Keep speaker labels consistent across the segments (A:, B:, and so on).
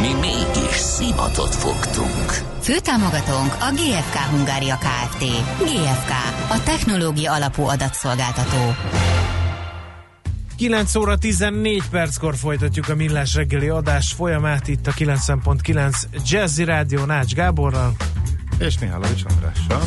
A: Mi mégis szimatot fogtunk.
B: Főtámogatónk a GFK Hungária Kft. GFK, a technológia alapú adatszolgáltató.
C: 9 óra 14 perckor folytatjuk a Millás reggeli adás folyamát itt a 90.9 Jazzy Rádió Nács Gáborral.
D: És Mihálovics Andrással.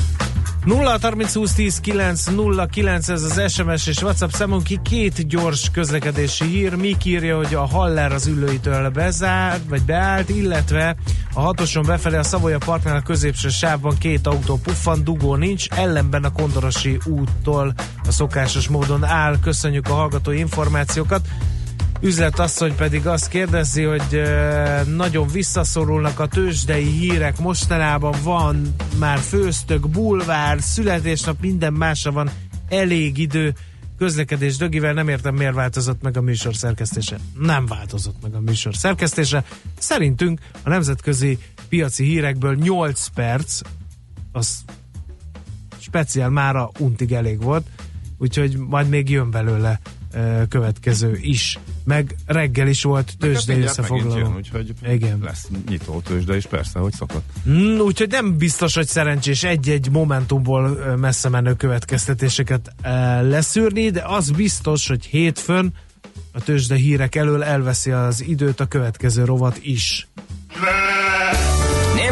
C: 0 30 20 10 9 0 9 ez az SMS és WhatsApp számunk ki két gyors közlekedési hír. Mik írja, hogy a Haller az ülőitől bezárt, vagy beállt, illetve a hatoson befelé a Szavoya Parknál a középső sávban két autó puffan, dugó nincs, ellenben a Kondorosi úttól a szokásos módon áll. Köszönjük a hallgatói információkat. Üzletasszony pedig azt kérdezi, hogy nagyon visszaszorulnak a tőzsdei hírek, mostanában van már főztök, bulvár, születésnap, minden másra van elég idő, közlekedés dögivel nem értem miért változott meg a műsor szerkesztése. Nem változott meg a műsor szerkesztése. Szerintünk a nemzetközi piaci hírekből 8 perc, az speciál mára untig elég volt, úgyhogy majd még jön belőle következő is. Meg reggel is volt tőzsdei összefoglaló.
D: Úgyhogy
C: Igen.
D: lesz nyitó tőzsde is persze, hogy szokott.
C: Mm, úgyhogy nem biztos, hogy szerencsés egy-egy momentumból messze menő következtetéseket leszűrni, de az biztos, hogy hétfőn a tőzsde hírek elől elveszi az időt a következő rovat is.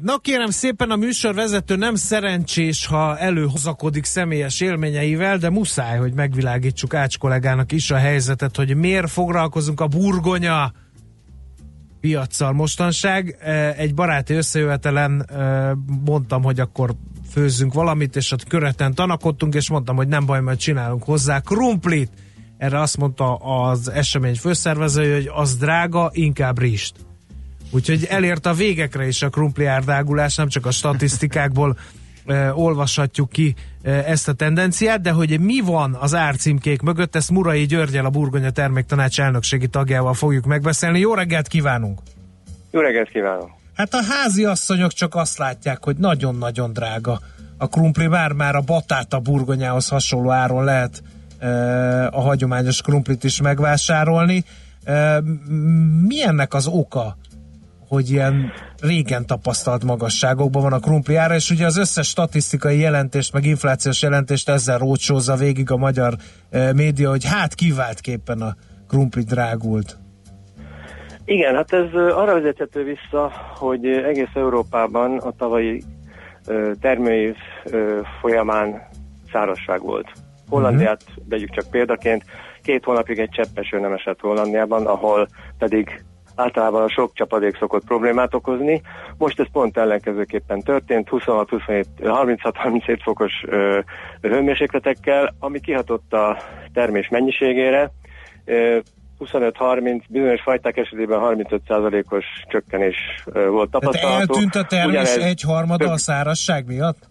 C: Na kérem szépen, a műsorvezető nem szerencsés, ha előhozakodik személyes élményeivel, de muszáj, hogy megvilágítsuk Ács kollégának is a helyzetet, hogy miért foglalkozunk a burgonya piaccal mostanság. Egy baráti összejövetelen mondtam, hogy akkor főzzünk valamit, és ott köreten tanakodtunk, és mondtam, hogy nem baj, majd csinálunk hozzá krumplit. Erre azt mondta az esemény főszervezője, hogy az drága, inkább rist. Úgyhogy elért a végekre is a krumpli árdágulás, nem csak a statisztikákból olvashatjuk ki ezt a tendenciát, de hogy mi van az árcímkék mögött, ezt Murai Györgyel, a Burgonya Terméktanács elnökségi tagjával fogjuk megbeszélni. Jó reggelt kívánunk!
E: Jó reggelt kívánok!
C: Hát a házi asszonyok csak azt látják, hogy nagyon-nagyon drága a krumpli, már már a batát a burgonyához hasonló áron lehet e, a hagyományos krumplit is megvásárolni. E, mi ennek az oka? Hogy ilyen régen tapasztalt magasságokban van a krumpli ára, és ugye az összes statisztikai jelentést, meg inflációs jelentést ezzel rócsózza végig a magyar e, média, hogy hát kiváltképpen a krumpli drágult.
E: Igen, hát ez arra vezethető vissza, hogy egész Európában a tavalyi termőév folyamán szárazság volt. Hollandiát uh-huh. vegyük csak példaként, két hónapig egy cseppeső nem esett Hollandiában, ahol pedig általában a sok csapadék szokott problémát okozni. Most ez pont ellenkezőképpen történt, 26-27-36-37 fokos ö, hőmérsékletekkel, ami kihatott a termés mennyiségére. 25-30, bizonyos fajták esetében 35%-os csökkenés volt tapasztalható.
C: Tehát eltűnt a termés Ugyanez egy harmada a szárazság miatt?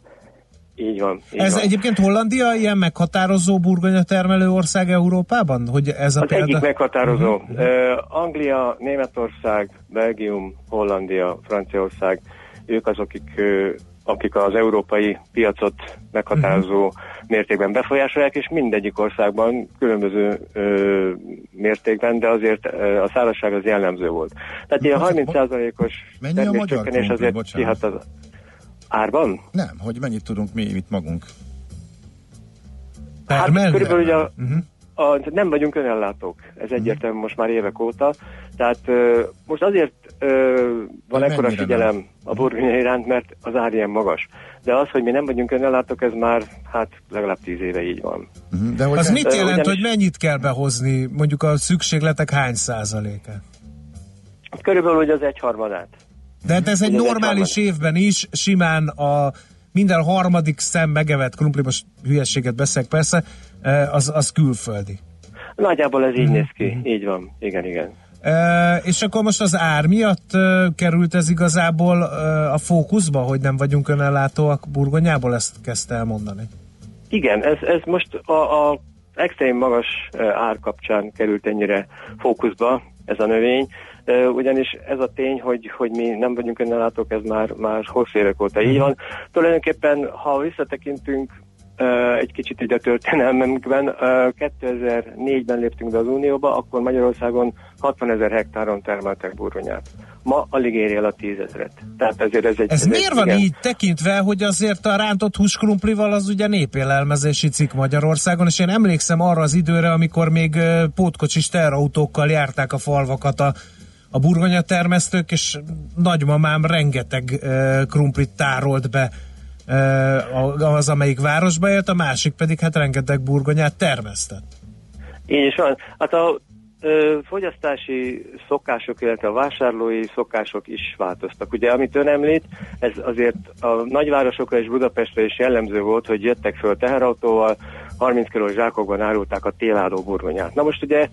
E: Így van. Így
C: ez
E: van.
C: egyébként Hollandia ilyen meghatározó burgonya termelő ország Európában? Hogy ez a
E: az
C: példa...
E: egyik meghatározó. Uh-huh. Uh, Anglia, Németország, Belgium, Hollandia, Franciaország, ők azok, akik, uh, akik az európai piacot meghatározó uh-huh. mértékben befolyásolják, és mindegyik országban különböző uh, mértékben, de azért uh, a szárazság az jellemző volt. Tehát ilyen 30%-os terméscsökkenés azért kihat az Árban?
D: Nem, hogy mennyit tudunk mi itt magunk.
E: Hát körülbelül ugye a, uh-huh. a, nem vagyunk önellátók, ez egyértelmű uh-huh. most már évek óta, tehát uh, most azért uh, van hogy ekkora figyelem nem? a burgonya iránt, mert az ár ilyen magas. De az, hogy mi nem vagyunk önellátók, ez már hát legalább tíz éve így van.
C: Uh-huh. De hogy az mit jelent, ugyanis... hogy mennyit kell behozni, mondjuk a szükségletek hány százaléka?
E: Körülbelül ugye az egyharmadát.
C: De hát ez egy
E: Ugye
C: normális évben is simán a minden harmadik szem megevett krumpli, most hülyességet beszélek persze, eh, az, az külföldi.
E: Nagyjából ez
C: Mhm.
E: így néz ki. Így van. Igen, igen.
C: E, és akkor most az ár miatt e, került ez igazából e, a fókuszba, hogy nem vagyunk önellátóak burgonyából, ezt kezdte elmondani.
E: Igen, ez, ez most a, a extrém magas eh, ár kapcsán került ennyire fókuszba ez a növény, ugyanis ez a tény, hogy, hogy mi nem vagyunk önellátók, ez már, már hosszú évek óta így van. Tulajdonképpen, ha visszatekintünk egy kicsit történelmünkben, eh, 2004-ben léptünk be az Unióba, akkor Magyarországon 60 ezer hektáron termeltek burgonyát. Ma alig éri el a tízezret. Tehát ezért ez egy...
C: Ez
E: egy-
C: miért van
E: igen.
C: így tekintve, hogy azért a rántott húskrumplival az ugye népélelmezési cikk Magyarországon, és én emlékszem arra az időre, amikor még pótkocsis terautókkal járták a falvakat a, a burgonya termesztők, és nagymamám rengeteg ö, krumplit tárolt be a- az, amelyik városba élt, a másik pedig hát rengeteg burgonyát termesztett.
E: Így is van. Hát a ö, fogyasztási szokások, illetve a vásárlói szokások is változtak. Ugye, amit ön említ, ez azért a nagyvárosokra és Budapestre is jellemző volt, hogy jöttek föl teherautóval, 30 kilós zsákokban árulták a télálló burgonyát. Na most ugye,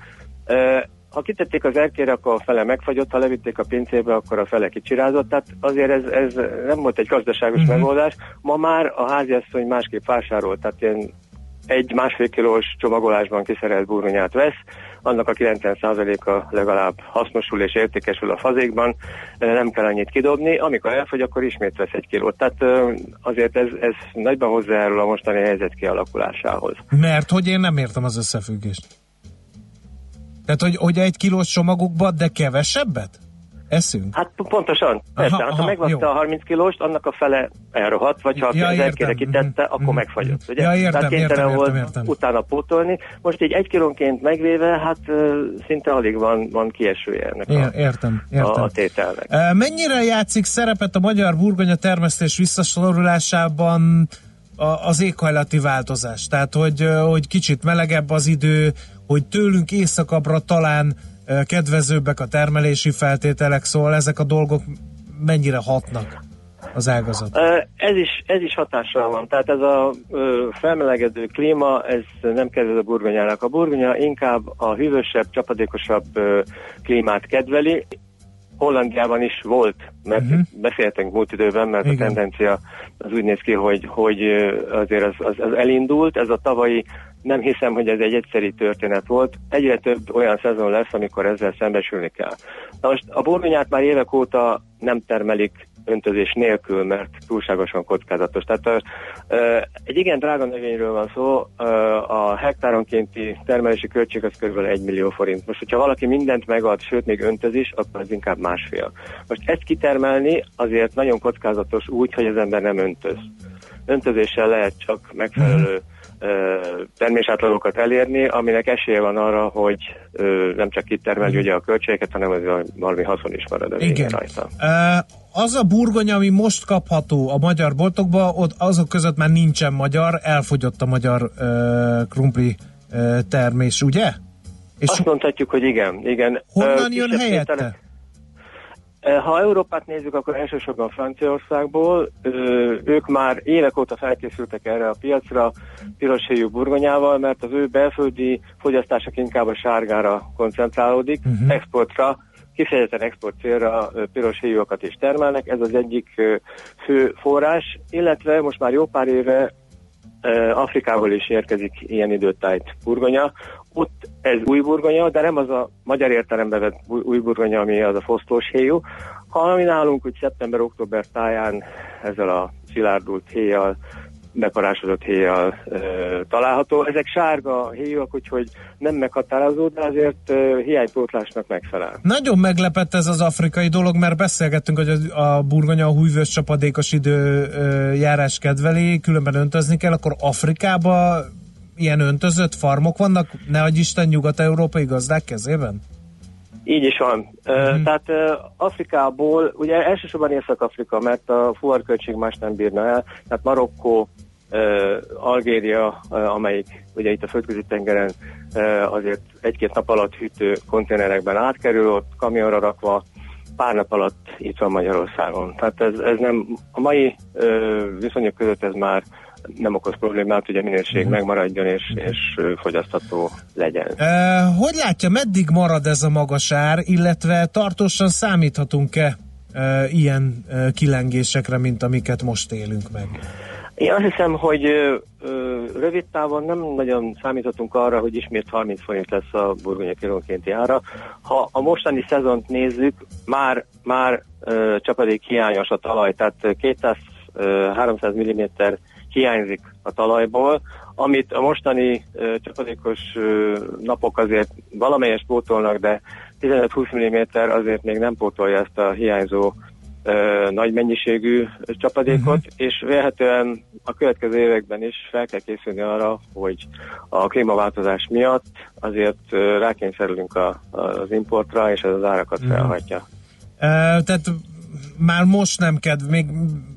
E: ha kitették az erkére, akkor a fele megfagyott, ha levitték a pincébe, akkor a fele kicsirázott, tehát azért ez, ez nem volt egy gazdaságos uh-huh. megoldás. Ma már a háziasszony másképp vásárolt, tehát ilyen egy másfél kilós csomagolásban kiszerelt burgonyát vesz, annak a 90%-a legalább hasznosul és értékesül a fazékban, nem kell annyit kidobni, amikor elfogy, akkor ismét vesz egy kilót. Tehát azért ez, ez nagyban hozzájárul a mostani helyzet kialakulásához.
C: Mert hogy én nem értem az összefüggést. Tehát, hogy, hogy egy kilós csomagokba, de kevesebbet? Eszünk?
E: Hát pontosan, persze,
C: Aha,
E: hát
C: aha,
E: ha megvette
C: jó.
E: a 30 kilóst, annak a fele elrohadt, vagy ha
C: Ja,
E: az
C: értem.
E: erkére kitette,
C: Mhm,
E: akkor
C: mhm,
E: megfagyott. Ugye?
C: Ja, értem,
E: Tehát kénytelen
C: értem,
E: volt
C: értem, értem.
E: utána pótolni. Most így egy kilónként megvéve, hát szinte alig van, van kiesője ennek
C: É,
E: a,
C: értem, értem.
E: a tételnek.
C: Mennyire játszik szerepet a magyar burgonya termesztés visszaszorulásában a, az éghajlati változás? Tehát, hogy, hogy kicsit melegebb az idő, hogy tőlünk északabbra talán kedvezőbbek a termelési feltételek, szóval ezek a dolgok mennyire hatnak az ágazat?
E: Ez is, ez is hatással van. Tehát ez a felmelegedő klíma, ez nem kedvez a burgonyának. A burgonya inkább a hűvösebb, csapadékosabb klímát kedveli. Hollandiában is volt, mert uh-huh. beszéltünk múlt időben, mert
C: Igen.
E: a tendencia az úgy néz ki, hogy, hogy azért az, az, az elindult. Ez a tavalyi, nem hiszem, hogy ez egy egyszeri történet volt. Egyre több olyan szezon lesz, amikor ezzel szembesülni kell. Na most a burgonyát már évek óta nem termelik öntözés nélkül, mert túlságosan kockázatos. Tehát egy igen drága növényről van szó, a hektáronkénti termelési költség az kb. 1 millió forint. Most, hogyha valaki mindent megad, sőt még öntözés, akkor az inkább másfél. Most ezt kitermelni azért nagyon kockázatos úgy, hogy az ember nem öntöz. Öntözéssel lehet csak megfelelő ö, termésátlagokat elérni, aminek esélye van arra, hogy nem csak kitermeli ugye a költségeket, hanem az valami haszon is marad a végén
C: Igen.
E: rajta.
C: Az a burgonya, ami most kapható a magyar boltokba, ott azok között már nincsen magyar, elfogyott a magyar krumpli termés, ugye? És
E: Azt mondhatjuk, hogy igen. igen.
C: honnan jön helyette?
E: tételek- Ha Európát nézzük, akkor elsősorban Franciaországból. Ők már évek óta felkészültek erre a piacra piroshéjú burgonyával, mert az ő belföldi fogyasztások inkább a sárgára koncentrálódik,
C: Mhm.
E: exportra, kifejezetten export célra ö, piros héjúakat is termelnek, ez az egyik fő forrás, illetve most már jó pár éve Afrikából is érkezik ilyen időtájt burgonya. Ott ez új burgonya, de nem az a magyar értelembe vett új burgonya, ami az a fosztós héjú, hanem nálunk, hogy szeptember-október táján ezzel a szilárdult héjjal, beparásodott héjjal ö, található. Ezek sárga héjúak, úgyhogy nem meghatározó, de azért ö, hiánypótlásnak megfelel.
C: Nagyon meglepett ez az afrikai dolog, mert beszélgettünk, hogy a, burgonya a hújvös csapadékos idő ö, járás kedveli, különben öntözni kell, akkor Afrikába ilyen öntözött farmok vannak, ne adj Isten nyugat-európai gazdák kezében?
E: Így is van. Uh-huh. Tehát Afrikából, ugye elsősorban Észak-Afrika, mert a fuvarköltség más nem bírna el, tehát Marokkó, Algéria, amelyik ugye itt a földközi tengeren azért egy-két nap alatt hűtő konténerekben átkerül, ott kamionra rakva pár nap alatt itt van Magyarországon. Tehát ez, ez nem, a mai viszonyok között ez már nem okoz problémát, hogy a minőség uh-huh. megmaradjon és, és fogyasztható legyen.
C: Uh, hogy látja, meddig marad ez a magas ár, illetve tartósan számíthatunk-e uh, ilyen uh, kilengésekre, mint amiket most élünk meg?
E: Én azt hiszem, hogy ö, rövid távon nem nagyon számíthatunk arra, hogy ismét 30 forint lesz a burgonya kilónkénti ára. Ha a mostani szezont nézzük, már, már ö, csapadék hiányos a talaj, tehát 200-300 mm hiányzik a talajból, amit a mostani ö, csapadékos ö, napok azért valamelyes pótolnak, de 15-20 mm azért még nem pótolja ezt a hiányzó ö, nagy mennyiségű csapadékot, uh-huh. és vélhetően a következő években is fel kell készülni arra, hogy a klímaváltozás miatt azért ö, rákényszerülünk a, az importra, és ez az árakat uh-huh. felhajtja. Uh,
C: tehát már most nem kedv, még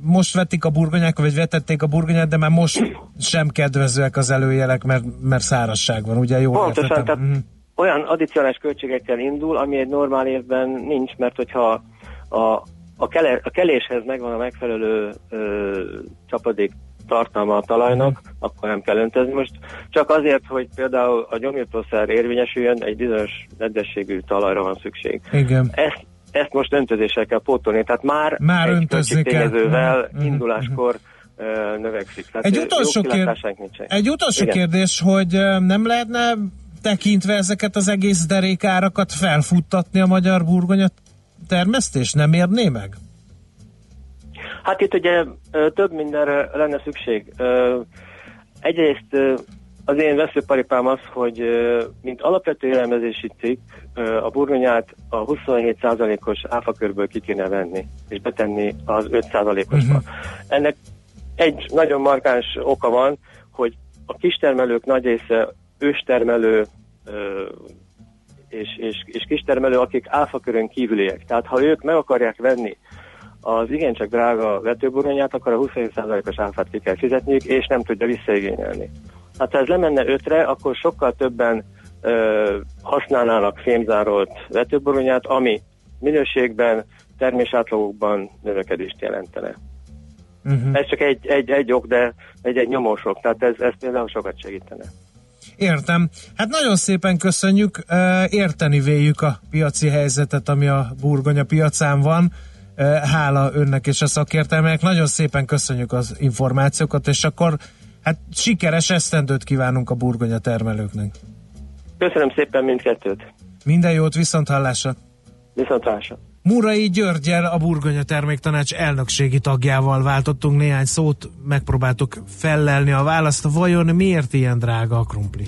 C: most vették a burgonyák, vagy vetették a burgonyát, de már most sem kedvezőek az előjelek, mert, mert szárazság van, ugye? Jól
E: Pontosan, tehát uh-huh. olyan addicionális költségekkel indul, ami egy normál évben nincs, mert hogyha a, a, kele, a keléshez megvan a megfelelő ö, csapadék tartalma a talajnak, uh-huh. akkor nem kell öntözni. Most csak azért, hogy például a gyomírtószer érvényesüljön, egy bizonyos nedvességű talajra van szükség.
C: Igen.
E: Ezt, ezt most öntözéssel kell pótolni, tehát már,
C: már egy költségtényezővel
E: uh-huh. induláskor uh, növekszik. Tehát
C: egy utolsó, kér... egy utolsó kérdés, hogy nem lehetne tekintve ezeket az egész derékárakat felfuttatni a magyar burgonyat termesztés? Nem érné meg?
E: Hát itt ugye több mindenre lenne szükség. Egyrészt az én veszőparipám az, hogy mint alapvető élelmezési cikk a burgonyát a 27%-os áfakörből ki kéne venni, és betenni az 5%-osba. Uh-huh. Ennek egy nagyon markáns oka van, hogy a kistermelők nagy része őstermelő és, és, és kistermelő, akik áfakörön kívüliek. Tehát ha ők meg akarják venni az igencsak drága vetőburgonyát, akkor a 27%-os áfát ki kell fizetniük, és nem tudja visszaigényelni. Hát ha ez lemenne ötre, akkor sokkal többen ö, használnának fémzárolt vetőburgonyát, ami minőségben, termésátlagokban növekedést jelentene. Uh-huh. Ez csak egy, egy, egy ok, de egy, egy nyomósok, tehát ez, ez például sokat segítene.
C: Értem. Hát nagyon szépen köszönjük, érteni véljük a piaci helyzetet, ami a burgonya piacán van. Hála önnek és a szakértelmek. Nagyon szépen köszönjük az információkat, és akkor hát sikeres esztendőt kívánunk a burgonya termelőknek.
E: Köszönöm szépen mindkettőt.
C: Minden jót, viszont hallásra.
E: Viszont hallásra.
C: Murai Györgyel, a Burgonya Terméktanács elnökségi tagjával váltottunk néhány szót, megpróbáltuk fellelni a választ, vajon miért ilyen drága a krumpli?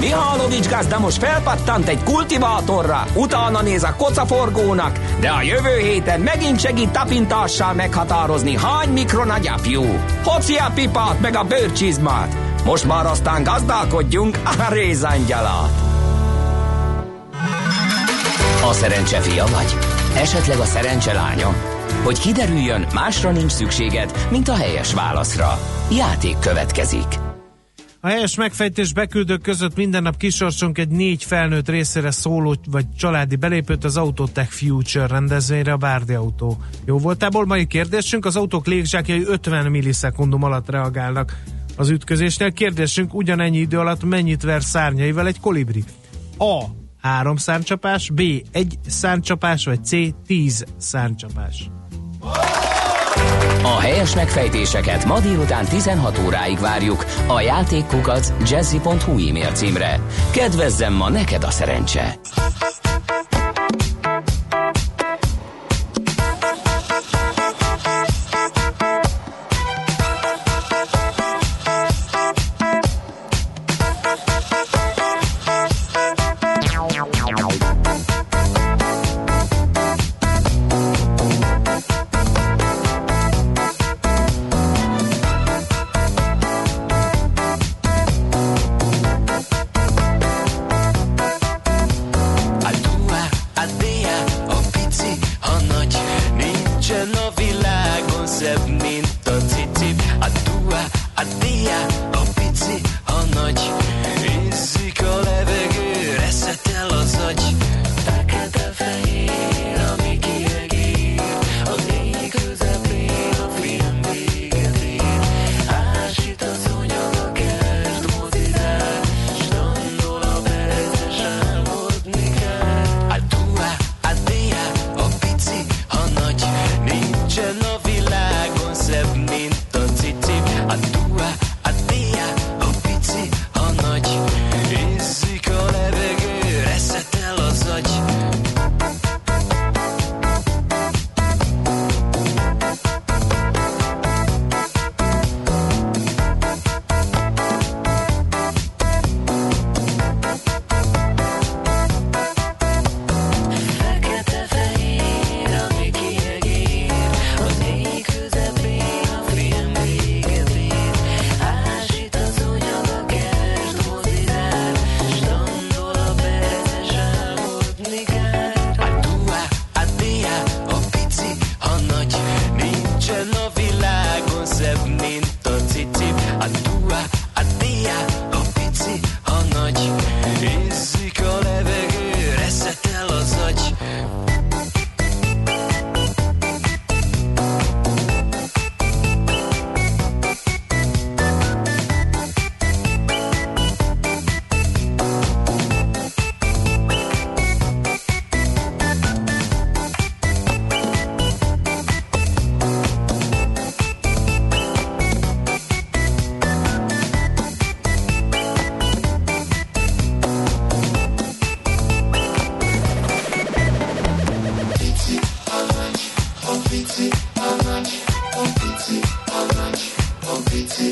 A: Mihálovics gazda most felpattant egy kultivátorra, utána néz a kocaforgónak, de a jövő héten megint segít tapintással meghatározni, hány mikron a gyapjú. Hoci a pipát meg a bőrcsizmát. Most már aztán gazdálkodjunk a rézangyalát. A szerencse fia vagy? Esetleg a szerencse lánya? Hogy kiderüljön, másra nincs szükséged, mint a helyes válaszra. Játék következik.
C: A helyes megfejtés beküldők között minden nap kisorsunk egy négy felnőtt részére szóló vagy családi belépőt az Autotech Future rendezvényre a Bárdi Autó. Jó voltából mai kérdésünk, az autók légzsákjai 50 millisekundum alatt reagálnak az ütközésnél. Kérdésünk ugyanennyi idő alatt mennyit ver szárnyaival egy kolibri? A három szárnycsapás, B egy szárnycsapás, vagy C tíz szárnycsapás.
A: A helyes megfejtéseket ma délután 16 óráig várjuk a játékkukac jazzy.hu e-mail címre. Kedvezzem ma neked a szerencse! How much? How much? How much?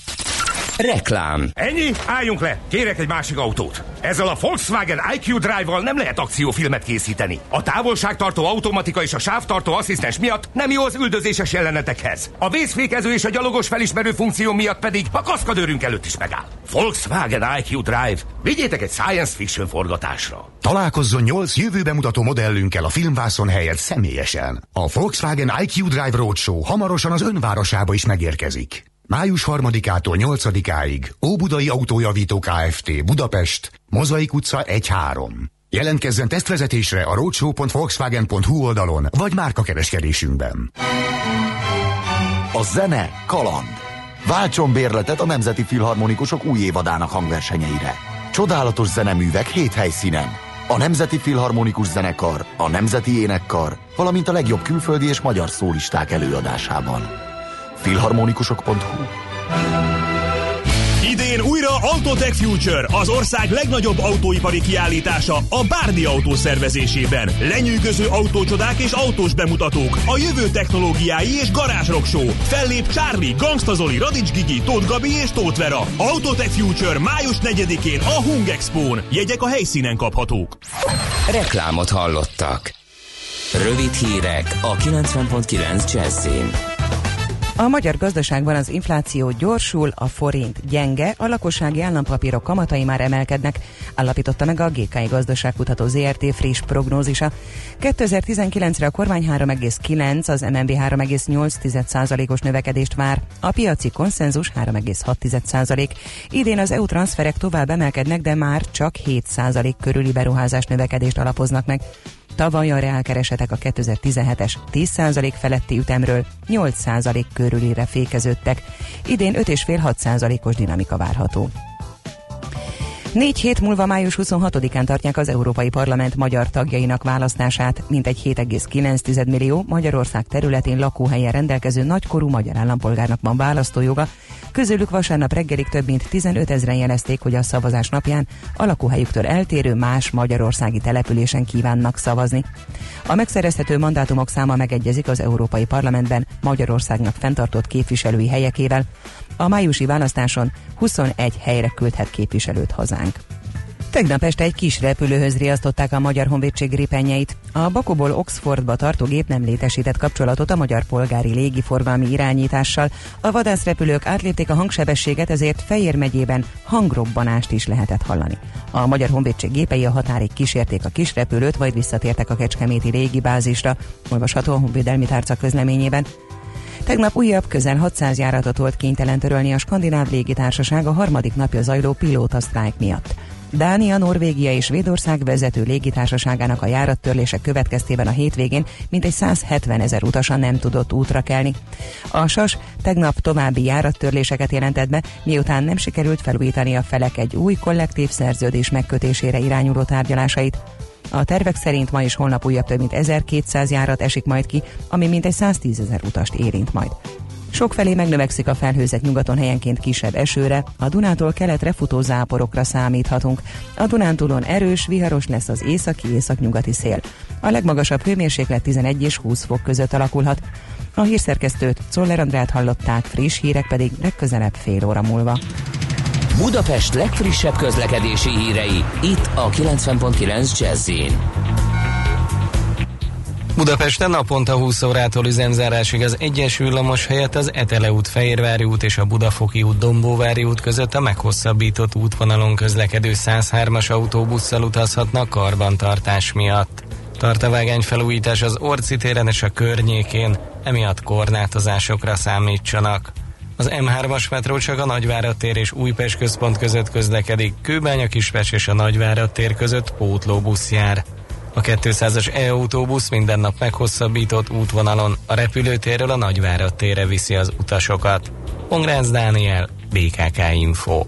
A: Reklám.
F: Ennyi? Álljunk le! Kérek egy másik autót. Ezzel a Volkswagen IQ Drive-val nem lehet akciófilmet készíteni. A távolságtartó automatika és a sávtartó asszisztens miatt nem jó az üldözéses jelenetekhez. A vészfékező és a gyalogos felismerő funkció miatt pedig a kaszkadőrünk előtt is megáll. Volkswagen IQ Drive. Vigyétek egy science fiction forgatásra.
G: Találkozzon 8 jövőbe mutató modellünkkel a filmvászon helyett személyesen. A Volkswagen IQ Drive Roadshow hamarosan az önvárosába is megérkezik. Május 3-ától 8-áig Óbudai Autójavító Kft. Budapest, Mozaik utca 1-3. Jelentkezzen tesztvezetésre a roadshow.volkswagen.hu oldalon, vagy márkakereskedésünkben.
H: A zene kaland. Váltson bérletet a Nemzeti Filharmonikusok új évadának hangversenyeire. Csodálatos zeneművek hét helyszínen. A Nemzeti Filharmonikus Zenekar, a Nemzeti Énekkar, valamint a legjobb külföldi és magyar szólisták előadásában filharmonikusok.hu
I: Idén újra Autotech Future, az ország legnagyobb autóipari kiállítása a Bárdi autó szervezésében. Lenyűgöző autócsodák és autós bemutatók, a jövő technológiái és garázsrock show. Fellép Charlie, Gangsta Zoli, Radics Gigi, Tóth Gabi és Tóth Vera. Autotech Future május 4-én a Hung Expo-n. Jegyek a helyszínen kaphatók.
A: Reklámot hallottak. Rövid hírek a 90.9 Jazzin.
J: A magyar gazdaságban az infláció gyorsul, a forint gyenge, a lakossági állampapírok kamatai már emelkednek, állapította meg a GKI Gazdaságkutató ZRT friss prognózisa. 2019-re a kormány 3,9, az MNB 3,8%-os növekedést vár, a piaci konszenzus 3,6%. Idén az EU transferek tovább emelkednek, de már csak 7% körüli beruházás növekedést alapoznak meg. Tavaly a reálkeresetek a 2017-es 10% feletti ütemről 8% körülire fékeződtek. Idén 5,5-6%-os dinamika várható. Négy hét múlva május 26-án tartják az Európai Parlament magyar tagjainak választását, mintegy 7,9 millió Magyarország területén lakóhelyen rendelkező nagykorú magyar állampolgárnak van választójoga, közülük vasárnap reggelig több mint 15 ezeren jelezték, hogy a szavazás napján a lakóhelyüktől eltérő más magyarországi településen kívánnak szavazni. A megszerezhető mandátumok száma megegyezik az Európai Parlamentben Magyarországnak fenntartott képviselői helyekével. A májusi választáson 21 helyre küldhet képviselőt hazánk. Tegnap este egy kis repülőhöz riasztották a Magyar Honvédség gripenjeit. A Bakóból Oxfordba tartó gép nem létesített kapcsolatot a magyar polgári légiforgalmi irányítással. A vadászrepülők átlépték a hangsebességet, ezért Fejér megyében hangrobbanást is lehetett hallani. A Magyar Honvédség gépei a határig kísérték a kis repülőt, majd visszatértek a Kecskeméti légibázisra, olvasható a Honvédelmi Tárca közleményében. Tegnap újabb közel 600 járatot volt kénytelen törölni a Skandináv légitársaság a harmadik napja zajló pilóta miatt. Dánia, Norvégia és Védország vezető légitársaságának a járattörlése következtében a hétvégén mintegy 170 ezer utasa nem tudott útra kelni. A SAS tegnap további járattörléseket jelentett be, miután nem sikerült felújítani a felek egy új kollektív szerződés megkötésére irányuló tárgyalásait. A tervek szerint ma és holnap újabb több mint 1200 járat esik majd ki, ami mintegy 110 ezer utast érint majd. Sokfelé megnövekszik a felhőzet nyugaton helyenként kisebb esőre, a Dunától keletre futó záporokra számíthatunk. A Dunántúlon erős, viharos lesz az északi északnyugati szél. A legmagasabb hőmérséklet 11 és 20 fok között alakulhat. A hírszerkesztőt Czoller Andrát hallották, friss hírek pedig legközelebb fél óra múlva.
A: Budapest legfrissebb közlekedési hírei, itt a 90.9 jazz
K: Budapesten naponta 20 órától üzemzárásig az egyes villamos helyett az Etele út, Fehérvári út és a Budafoki út, Dombóvári út között a meghosszabbított útvonalon közlekedő 103-as autóbusszal utazhatnak karbantartás miatt. Tart a vágány felújítás az Orci téren és a környékén, emiatt korlátozásokra számítsanak. Az M3-as metró csak a Nagyvárad tér és Újpest központ között közlekedik, Kőbánya Kispest és a Nagyvárad tér között pótlóbusz jár. A 200-as e-autóbusz minden nap meghosszabbított útvonalon a repülőtérről a Nagyvárad térre viszi az utasokat. Pongrácz Dániel, BKK Info.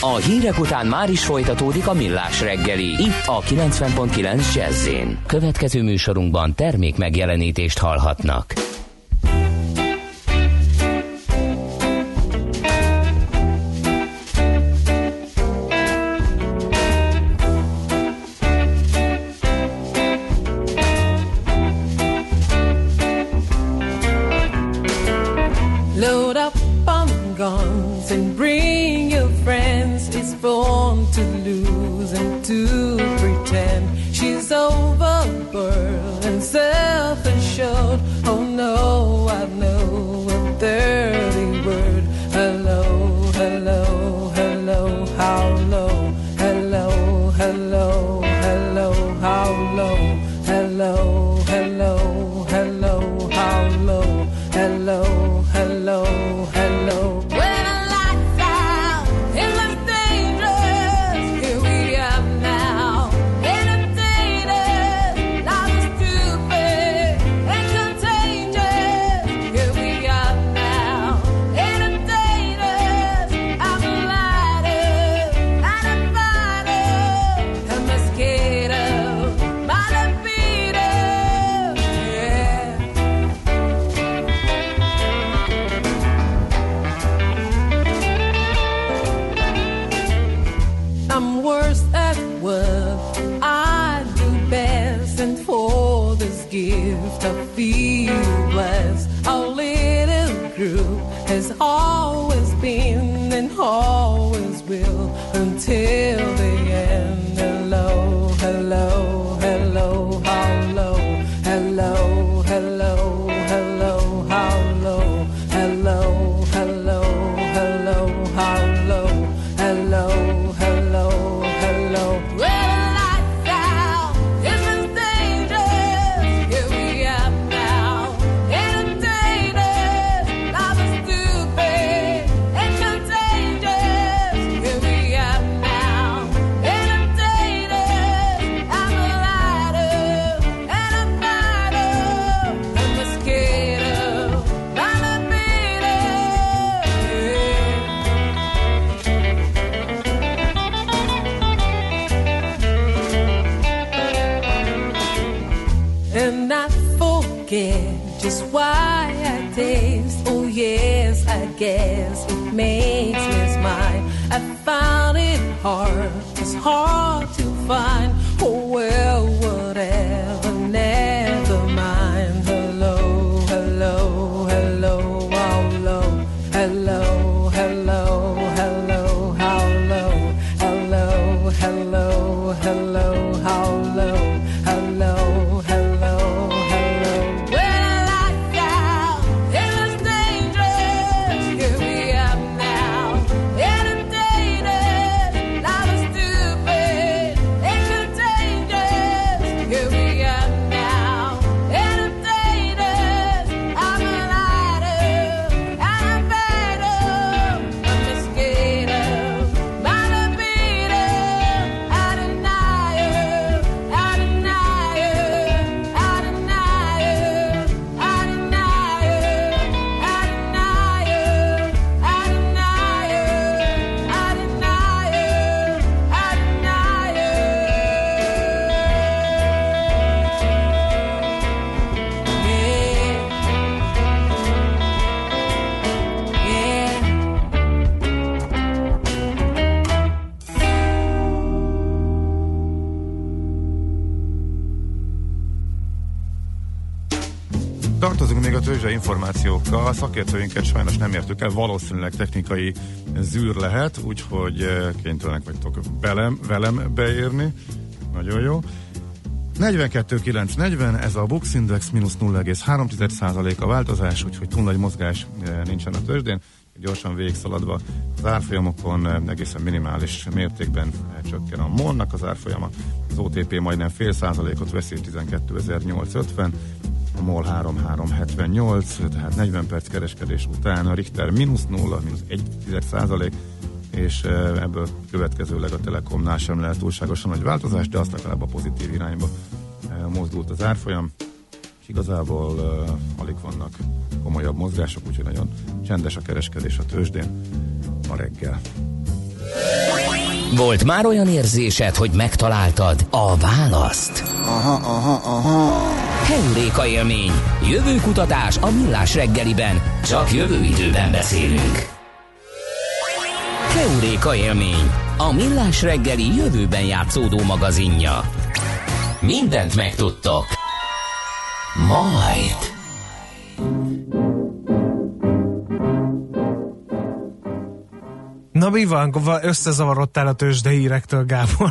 A: A hírek után már is folytatódik a millás reggeli, itt a 90.9 jazz Következő műsorunkban termék megjelenítést hallhatnak. Load up on guns and bring your friends. It's born to lose and to pretend. She's overboard and self assured.
D: Információkkal. A szakértőinket sajnos nem értük el, valószínűleg technikai zűr lehet, úgyhogy eh, kénytelenek vagytok belem, velem beérni. Nagyon jó. 42,940, ez a Bux Index, mínusz 0,3% a változás, úgyhogy túl nagy mozgás eh, nincsen a tőzsdén. Gyorsan végigszaladva az árfolyamokon eh, egészen minimális mértékben csökken a MOL-nak az árfolyama, az OTP majdnem fél százalékot veszi 12.850, a MOL 3378, tehát 40 perc kereskedés után a Richter mínusz 0, mínusz 1 százalék, és ebből következőleg a Telekomnál sem lehet túlságosan nagy változás, de azt legalább a pozitív irányba mozdult az árfolyam, és igazából uh, alig vannak komolyabb mozgások, úgyhogy nagyon csendes a kereskedés a tőzsdén ma reggel.
A: Volt már olyan érzésed, hogy megtaláltad a választ?
H: Aha, aha, aha.
A: Heuréka élmény. Jövőkutatás a millás reggeliben. Csak jövő időben beszélünk. Heuréka élmény. A millás reggeli jövőben játszódó magazinja. Mindent megtudtok. Majd.
C: Na mi van, összezavarodtál a tőzsde hírektől, Gábor.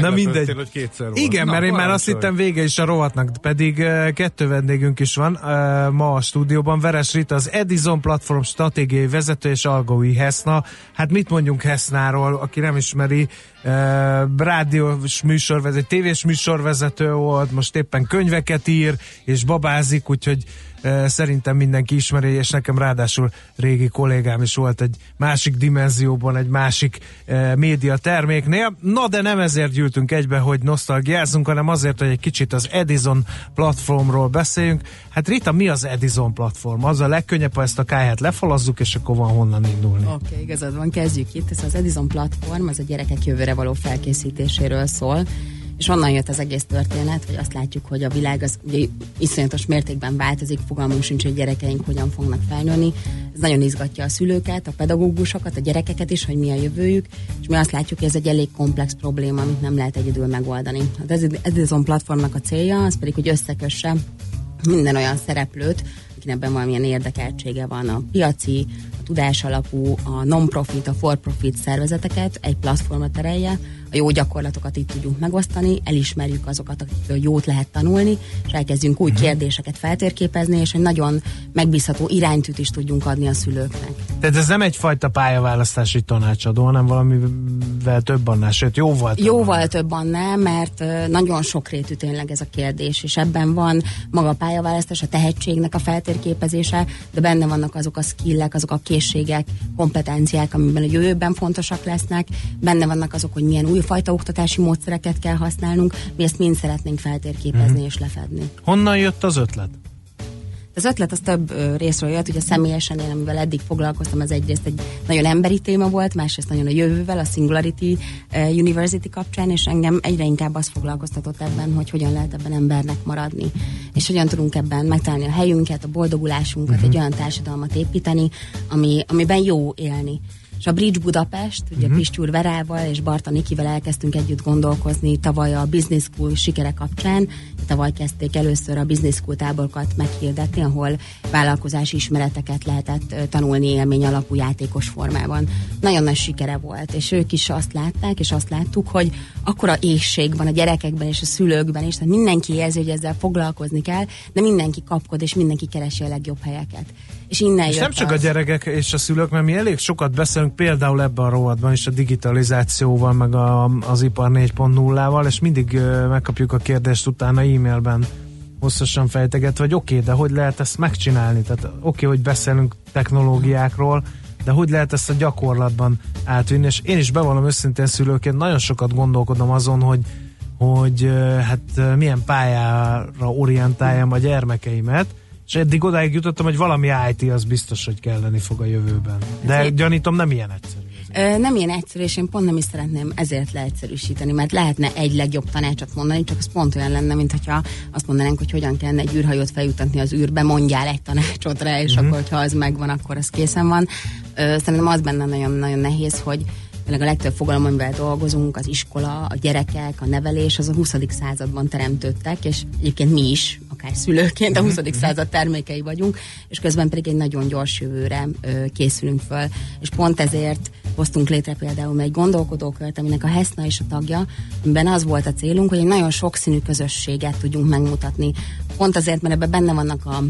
D: Na mindegy. hogy kétszer volt.
C: Igen, Na, mert én már azt hittem vége is a rovatnak, pedig kettő vendégünk is van ma a stúdióban. Veres Rita, az Edison platform stratégiai vezető és Algói Heszna. Hát mit mondjunk Hesznáról, aki nem ismeri, rádiós műsorvezető, tévés műsorvezető volt, most éppen könyveket ír, és babázik, úgyhogy szerintem mindenki ismeri, és nekem ráadásul régi kollégám is volt egy másik dimenzióban, egy másik média terméknél. Na de nem ezért gyűltünk egybe, hogy nosztalgiázzunk, hanem azért, hogy egy kicsit az Edison platformról beszéljünk. Hát Rita, mi az Edison platform? Az a legkönnyebb, ha ezt a káját lefalazzuk, és akkor van honnan indulni.
L: Oké, okay, igazad van, kezdjük itt. Ez az Edison platform, az a gyerekek jövőre való felkészítéséről szól és onnan jött az egész történet, hogy azt látjuk, hogy a világ az ugye, iszonyatos mértékben változik, fogalmunk sincs, hogy gyerekeink hogyan fognak felnőni. Ez nagyon izgatja a szülőket, a pedagógusokat, a gyerekeket is, hogy mi a jövőjük, és mi azt látjuk, hogy ez egy elég komplex probléma, amit nem lehet egyedül megoldani. Hát ez Edison platformnak a célja, az pedig, hogy összekösse minden olyan szereplőt, akinek ebben valamilyen érdekeltsége van a piaci, a tudás alapú, a non-profit, a for-profit szervezeteket egy platformra terelje, a jó gyakorlatokat itt tudjunk megosztani, elismerjük azokat, akikről jót lehet tanulni, és elkezdjünk új uh-huh. kérdéseket feltérképezni, és egy nagyon megbízható iránytűt is tudjunk adni a szülőknek.
C: Tehát ez nem egyfajta pályaválasztási tanácsadó, hanem valamivel több annál, sőt jóval több
L: Jóval annál. több annál, mert nagyon sokrétű tényleg ez a kérdés, és ebben van maga a pályaválasztás, a tehetségnek a feltérképezése, de benne vannak azok a skillek, azok a készségek, kompetenciák, amiben a jövőben fontosak lesznek, benne vannak azok, hogy milyen új újfajta oktatási módszereket kell használnunk, mi ezt mind szeretnénk feltérképezni uh-huh. és lefedni.
C: Honnan jött az ötlet?
L: Az ötlet az több részről jött, ugye személyesen én, amivel eddig foglalkoztam, az egyrészt egy nagyon emberi téma volt, másrészt nagyon a jövővel, a Singularity University kapcsán, és engem egyre inkább az foglalkoztatott ebben, hogy hogyan lehet ebben embernek maradni, és hogyan tudunk ebben megtalálni a helyünket, a boldogulásunkat, uh-huh. egy olyan társadalmat építeni, ami, amiben jó élni és a Bridge Budapest, ugye uh-huh. Pistyúr Verával és Barta Nikivel elkezdtünk együtt gondolkozni tavaly a Business School sikere kapcsán. Tavaly kezdték először a Business School táborokat meghirdetni, ahol vállalkozási ismereteket lehetett tanulni élmény alapú játékos formában. Nagyon nagy sikere volt, és ők is azt látták, és azt láttuk, hogy akkora ésség van a gyerekekben és a szülőkben is, tehát mindenki érzi, hogy ezzel foglalkozni kell, de mindenki kapkod, és mindenki keresi a legjobb helyeket és innen és
C: nem csak az. a gyerekek és a szülők, mert mi elég sokat beszélünk például ebben a rovatban is a digitalizációval, meg a, az ipar 4.0-val, és mindig megkapjuk a kérdést utána e-mailben hosszasan fejteget, vagy oké, okay, de hogy lehet ezt megcsinálni? Tehát oké, okay, hogy beszélünk technológiákról, de hogy lehet ezt a gyakorlatban átvinni? És én is bevallom őszintén szülőként, nagyon sokat gondolkodom azon, hogy hogy hát milyen pályára orientáljam a gyermekeimet, és eddig odáig jutottam, hogy valami IT az biztos, hogy kelleni fog a jövőben. De gyanítom nem ilyen egyszerű.
L: Ö, nem ilyen egyszerű, és én pont nem is szeretném ezért leegyszerűsíteni, mert lehetne egy legjobb tanácsot mondani, csak az pont olyan lenne, mint hogyha azt mondanánk, hogy hogyan kellene egy űrhajót feljutatni az űrbe, mondjál egy tanácsot rá, és uh-huh. akkor, ha az megvan, akkor az készen van. Ö, szerintem az benne nagyon-nagyon nehéz, hogy tényleg a legtöbb fogalom, amivel dolgozunk, az iskola, a gyerekek, a nevelés, az a 20. században teremtődtek, és egyébként mi is, akár szülőként a 20. Mhm. század termékei vagyunk, és közben pedig egy nagyon gyors jövőre készülünk föl. És pont ezért hoztunk létre például egy gondolkodókört, aminek a HESNA is a tagja, amiben az volt a célunk, hogy egy nagyon sokszínű közösséget tudjunk megmutatni. Pont azért, mert ebben benne vannak a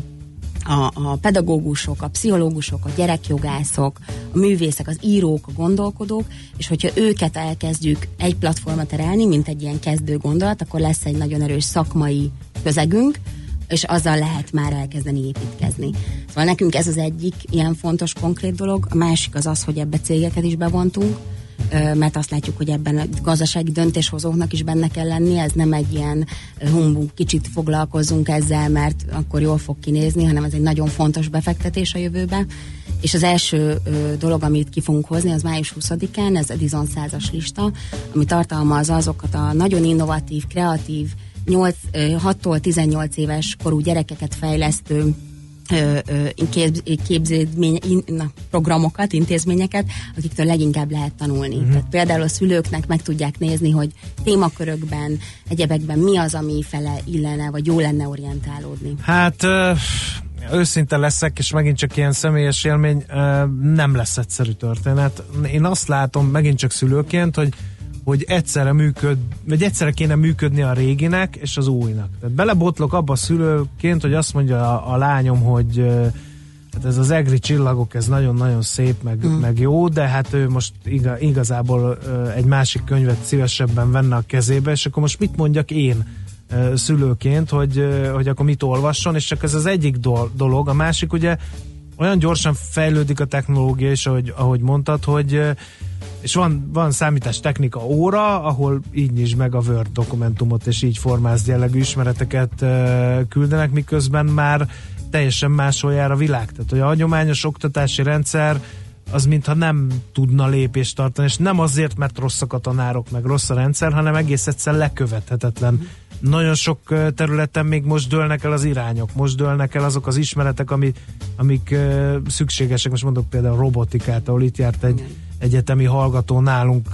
L: a, a pedagógusok, a pszichológusok, a gyerekjogászok, a művészek, az írók, a gondolkodók, és hogyha őket elkezdjük egy platformra terelni, mint egy ilyen kezdő gondolat, akkor lesz egy nagyon erős szakmai közegünk, és azzal lehet már elkezdeni építkezni. Szóval nekünk ez az egyik ilyen fontos, konkrét dolog. A másik az az, hogy ebbe cégeket is bevontunk, mert azt látjuk, hogy ebben a gazdasági döntéshozóknak is benne kell lenni, ez nem egy ilyen humbug, kicsit foglalkozunk ezzel, mert akkor jól fog kinézni, hanem ez egy nagyon fontos befektetés a jövőbe. És az első dolog, amit ki fogunk hozni, az május 20-án, ez a Dizon 100-as lista, ami tartalmazza azokat a nagyon innovatív, kreatív, 8, 6-tól 18 éves korú gyerekeket fejlesztő képződmény, programokat, intézményeket, akiktől leginkább lehet tanulni. Uh-huh. Tehát például a szülőknek meg tudják nézni, hogy témakörökben, egyebekben mi az, ami fele illene, vagy jó lenne orientálódni.
C: Hát őszinte leszek, és megint csak ilyen személyes élmény, nem lesz egyszerű történet. Én azt látom megint csak szülőként, hogy hogy egyszerre működ, vagy egyszerre kéne működni a réginek és az újnak. Tehát belebotlok abba a szülőként, hogy azt mondja a, a lányom, hogy hát ez az egri csillagok, ez nagyon-nagyon szép, meg, mm. meg jó, de hát ő most igazából egy másik könyvet szívesebben venne a kezébe, és akkor most mit mondjak én szülőként, hogy, hogy akkor mit olvasson, és csak ez az egyik dolog. A másik ugye olyan gyorsan fejlődik a technológia, és ahogy, ahogy mondtad, hogy és van, van számítás technika óra, ahol így nyisd meg a Word dokumentumot, és így formáz jellegű ismereteket küldenek, miközben már teljesen máshol jár a világ. Tehát, hogy a hagyományos oktatási rendszer az mintha nem tudna lépést tartani, és nem azért, mert rosszak a tanárok, meg rossz a rendszer, hanem egész egyszer lekövethetetlen. Nagyon sok területen még most dőlnek el az irányok, most dőlnek el azok az ismeretek, ami, amik szükségesek. Most mondok például robotikát, ahol itt járt egy egyetemi hallgató nálunk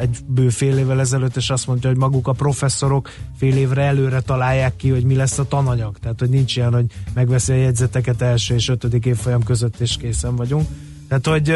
C: egy bő fél évvel ezelőtt, és azt mondja, hogy maguk a professzorok fél évre előre találják ki, hogy mi lesz a tananyag. Tehát, hogy nincs ilyen, hogy megveszi a jegyzeteket első és ötödik évfolyam között, és készen vagyunk. Tehát, hogy,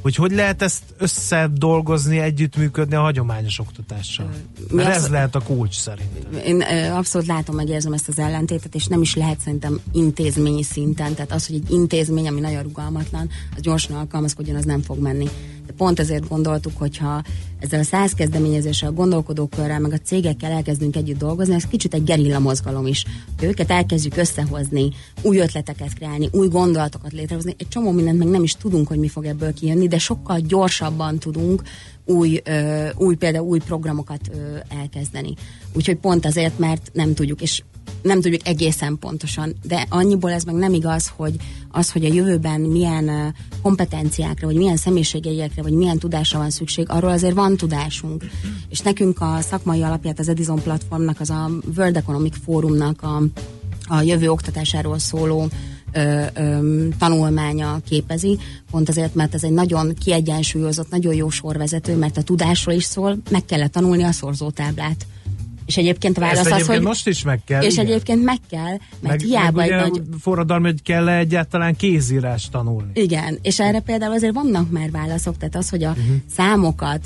C: hogy hogy lehet ezt összedolgozni, együttműködni a hagyományos oktatással? Mert ez lehet a kulcs szerintem.
L: Én abszolút látom, meg érzem ezt az ellentétet, és nem is lehet szerintem intézményi szinten. Tehát az, hogy egy intézmény, ami nagyon rugalmatlan, az gyorsan alkalmazkodjon, az nem fog menni. Pont ezért gondoltuk, hogyha ezzel a száz kezdeményezéssel, a gondolkodókörrel, meg a cégekkel elkezdünk együtt dolgozni, ez kicsit egy gerilla mozgalom is. Őket elkezdjük összehozni, új ötleteket kreálni, új gondolatokat létrehozni. Egy csomó mindent meg nem is tudunk, hogy mi fog ebből kijönni, de sokkal gyorsabban tudunk új, ö, új például új programokat ö, elkezdeni. Úgyhogy pont azért, mert nem tudjuk, és nem tudjuk egészen pontosan, de annyiból ez meg nem igaz, hogy az, hogy a jövőben milyen kompetenciákra, vagy milyen személyiségeiekre, vagy milyen tudásra van szükség, arról azért van tudásunk. És nekünk a szakmai alapját az Edison platformnak, az a World Economic Forumnak a, a jövő oktatásáról szóló ö, ö, tanulmánya képezi, pont azért, mert ez egy nagyon kiegyensúlyozott, nagyon jó sorvezető, mert a tudásról is szól, meg kellett tanulni a szorzótáblát. És egyébként válasz az, hogy...
C: most is meg kell.
L: És igen. egyébként meg kell, mert meg, hiába meg
C: egy nagy... forradalmi, hogy kell -e egyáltalán kézírás tanulni.
L: Igen, és erre például azért vannak már válaszok, tehát az, hogy a uh-huh. számokat,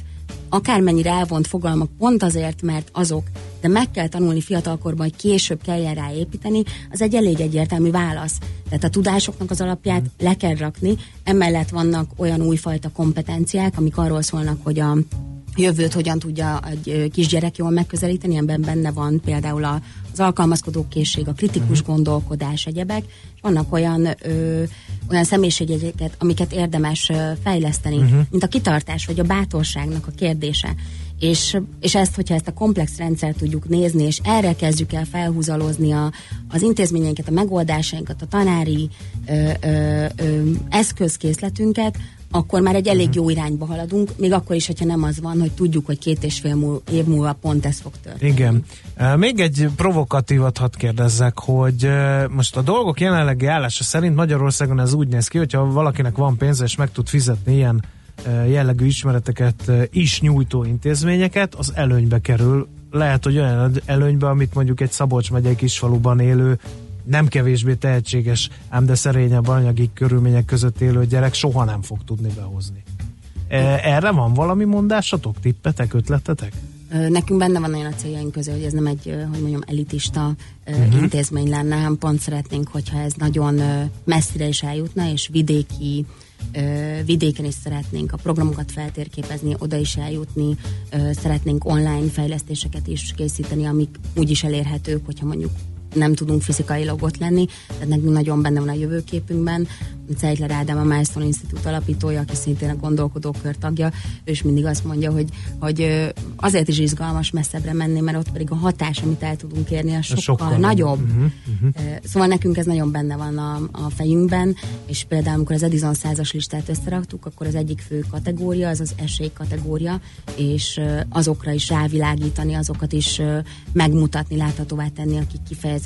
L: akármennyire elvont fogalmak, pont azért, mert azok, de meg kell tanulni fiatalkorban, hogy később kelljen rá építeni, az egy elég egyértelmű válasz. Tehát a tudásoknak az alapját uh-huh. le kell rakni, emellett vannak olyan újfajta kompetenciák, amik arról szólnak, hogy a jövőt hogyan tudja egy kisgyerek jól megközelíteni, ebben benne van például az alkalmazkodó készség, a kritikus uh-huh. gondolkodás, egyebek, és vannak olyan, ö, olyan személyiségeket, amiket érdemes fejleszteni, uh-huh. mint a kitartás, vagy a bátorságnak a kérdése. És, és ezt, hogyha ezt a komplex rendszert tudjuk nézni, és erre kezdjük el felhúzalozni a, az intézményeinket, a megoldásainkat, a tanári ö, ö, ö, eszközkészletünket, akkor már egy elég jó irányba haladunk, még akkor is, hogyha nem az van, hogy tudjuk, hogy két és fél múl, év múlva pont ez fog történni.
C: Igen. Még egy provokatívat hadd kérdezzek, hogy most a dolgok jelenlegi állása szerint Magyarországon ez úgy néz ki, hogyha valakinek van pénze és meg tud fizetni ilyen jellegű ismereteket is nyújtó intézményeket, az előnybe kerül. Lehet, hogy olyan előnybe, amit mondjuk egy Szabolcs megyei kisfaluban élő nem kevésbé tehetséges, ám de szerényebb anyagi körülmények között élő gyerek soha nem fog tudni behozni. E, erre van valami mondásatok, tippetek, ötletetek?
L: Nekünk benne van olyan a céljaink közül, hogy ez nem egy, hogy mondjam, elitista uh-huh. intézmény lenne, hanem pont szeretnénk, hogyha ez nagyon messzire is eljutna, és vidéki vidéken is szeretnénk a programokat feltérképezni, oda is eljutni, szeretnénk online fejlesztéseket is készíteni, amik úgy is elérhetők, hogyha mondjuk nem tudunk fizikailag ott lenni, tehát nekünk nagyon benne van a jövőképünkben. Ceitler Ádám, a Milestone Institute alapítója, aki szintén a gondolkodókör tagja, ő is mindig azt mondja, hogy, hogy azért is izgalmas messzebbre menni, mert ott pedig a hatás, amit el tudunk érni, a sokkal, sokkal nagyobb. Uh-huh, uh-huh. Szóval nekünk ez nagyon benne van a, a fejünkben, és például amikor az Edison százas listát összeraktuk, akkor az egyik fő kategória az az esély kategória, és azokra is rávilágítani, azokat is megmutatni, láthatóvá tenni, akik kifejezetten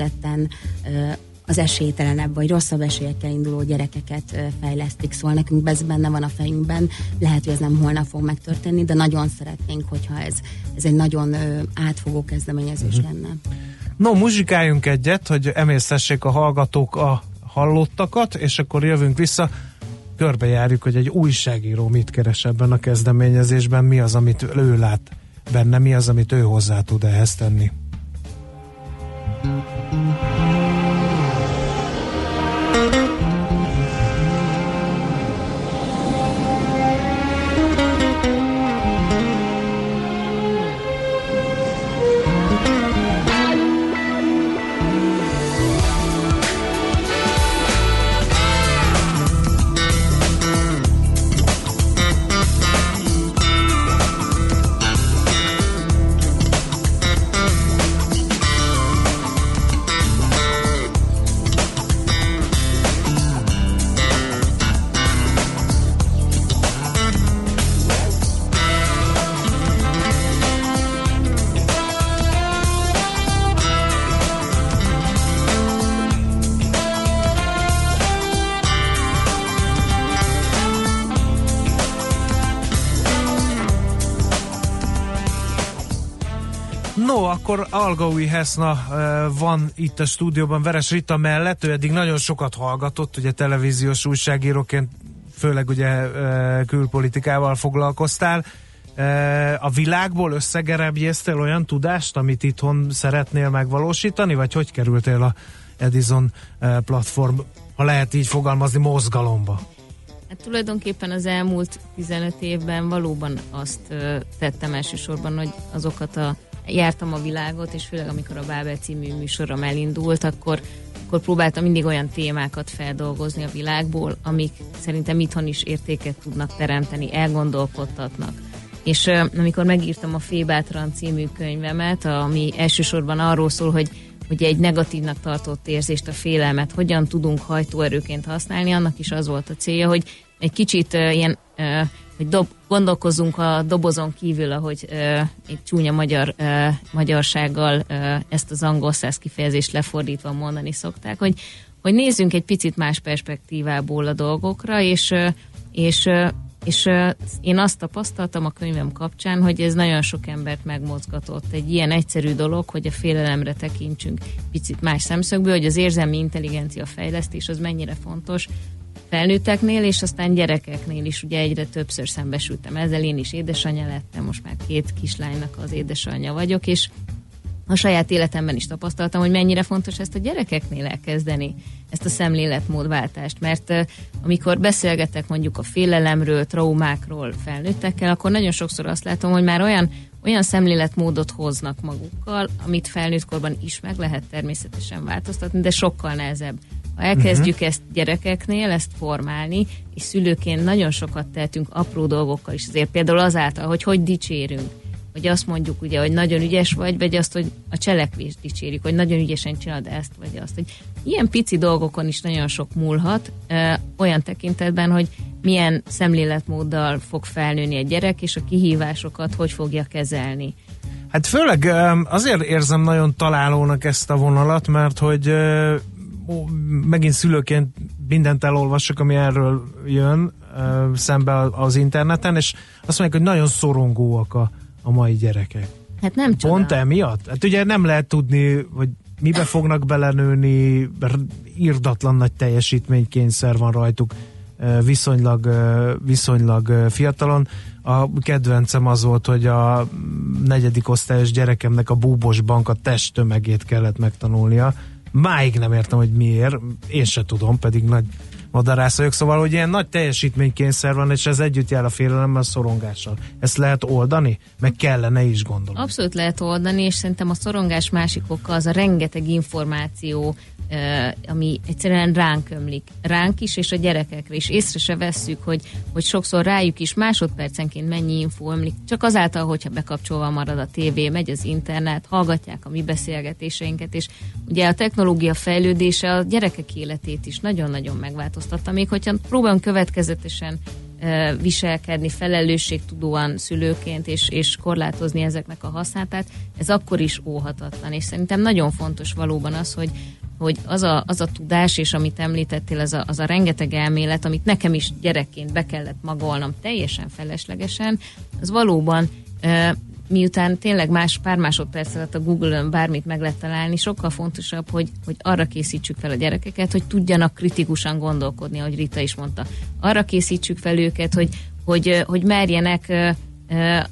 L: az esélytelenebb vagy rosszabb esélyekkel induló gyerekeket fejlesztik. Szóval nekünk ez benne van a fejünkben. Lehet, hogy ez nem holnap fog megtörténni, de nagyon szeretnénk, hogyha ez, ez egy nagyon átfogó kezdeményezés uh-huh. lenne.
C: No, muzsikáljunk egyet, hogy emésztessék a hallgatók a hallottakat, és akkor jövünk vissza körbejárjuk, hogy egy újságíró mit keres ebben a kezdeményezésben, mi az, amit ő lát benne, mi az, amit ő hozzá tud ehhez tenni. Akkor Algaui Heszna van itt a stúdióban Veres Rita mellett, ő eddig nagyon sokat hallgatott, ugye televíziós újságíróként, főleg ugye külpolitikával foglalkoztál. A világból összegerebjéztél olyan tudást, amit itthon szeretnél megvalósítani, vagy hogy kerültél a Edison platform, ha lehet így fogalmazni, mozgalomba?
M: Hát tulajdonképpen az elmúlt 15 évben valóban azt tettem elsősorban, hogy azokat a jártam a világot, és főleg amikor a Bábel című műsorom elindult, akkor, akkor próbáltam mindig olyan témákat feldolgozni a világból, amik szerintem itthon is értéket tudnak teremteni, elgondolkodtatnak. És amikor megírtam a Fébátran című könyvemet, ami elsősorban arról szól, hogy hogy egy negatívnak tartott érzést, a félelmet hogyan tudunk hajtóerőként használni, annak is az volt a célja, hogy egy kicsit uh, ilyen uh, hogy dob, gondolkozzunk a dobozon kívül, ahogy uh, egy csúnya magyar, uh, magyarsággal uh, ezt az angol száz kifejezést lefordítva mondani szokták, hogy, hogy nézzünk egy picit más perspektívából a dolgokra, és, uh, és uh, és uh, én azt tapasztaltam a könyvem kapcsán, hogy ez nagyon sok embert megmozgatott. Egy ilyen egyszerű dolog, hogy a félelemre tekintsünk picit más szemszögből, hogy az érzelmi intelligencia fejlesztés az mennyire fontos, felnőtteknél, és aztán gyerekeknél is ugye egyre többször szembesültem ezzel. Én is édesanyja lettem, most már két kislánynak az édesanyja vagyok, és a saját életemben is tapasztaltam, hogy mennyire fontos ezt a gyerekeknél elkezdeni, ezt a szemléletmódváltást, mert amikor beszélgetek mondjuk a félelemről, traumákról felnőttekkel, akkor nagyon sokszor azt látom, hogy már olyan, olyan szemléletmódot hoznak magukkal, amit felnőttkorban is meg lehet természetesen változtatni, de sokkal nehezebb ha elkezdjük uh-huh. ezt gyerekeknél, ezt formálni, és szülőként nagyon sokat tehetünk apró dolgokkal is, azért például azáltal, hogy hogy dicsérünk, hogy azt mondjuk ugye, hogy nagyon ügyes vagy, vagy azt, hogy a cselekvést dicsérjük, hogy nagyon ügyesen csinálod ezt, vagy azt, hogy ilyen pici dolgokon is nagyon sok múlhat, ö, olyan tekintetben, hogy milyen szemléletmóddal fog felnőni egy gyerek, és a kihívásokat hogy fogja kezelni.
C: Hát főleg azért érzem nagyon találónak ezt a vonalat, mert hogy megint szülőként mindent elolvasok, ami erről jön szembe az interneten, és azt mondják, hogy nagyon szorongóak a, a mai gyerekek.
M: Hát nem
C: csoda. Pont emiatt? Hát ugye nem lehet tudni, hogy mibe fognak belenőni, irdatlan nagy teljesítménykényszer van rajtuk. viszonylag, viszonylag fiatalon. A kedvencem az volt, hogy a negyedik osztályos gyerekemnek a búbos bank a testtömegét kellett megtanulnia. Máig nem értem, hogy miért, én se tudom, pedig nagy madarász vagyok, szóval, hogy ilyen nagy teljesítménykényszer van, és ez együtt jár a félelemmel, a szorongással. Ezt lehet oldani? Meg kellene is gondolom.
M: Abszolút lehet oldani, és szerintem a szorongás másik oka az a rengeteg információ, ami egyszerűen ránk ömlik. Ránk is, és a gyerekekre is. Észre se vesszük, hogy, hogy sokszor rájuk is másodpercenként mennyi info ömlik. Csak azáltal, hogyha bekapcsolva marad a tévé, megy az internet, hallgatják a mi beszélgetéseinket, és ugye a technológia fejlődése a gyerekek életét is nagyon-nagyon megváltoztatta. Még hogyha próbálunk következetesen viselkedni felelősségtudóan szülőként, és, és korlátozni ezeknek a használtát, ez akkor is óhatatlan. És szerintem nagyon fontos valóban az, hogy hogy az a, az a tudás, és amit említettél, az a, az a rengeteg elmélet, amit nekem is gyerekként be kellett magolnom teljesen feleslegesen, az valóban miután tényleg más pár másodperc alatt a Google-ön bármit meg lehet találni, sokkal fontosabb, hogy, hogy arra készítsük fel a gyerekeket, hogy tudjanak kritikusan gondolkodni, ahogy Rita is mondta. Arra készítsük fel őket, hogy, hogy, hogy merjenek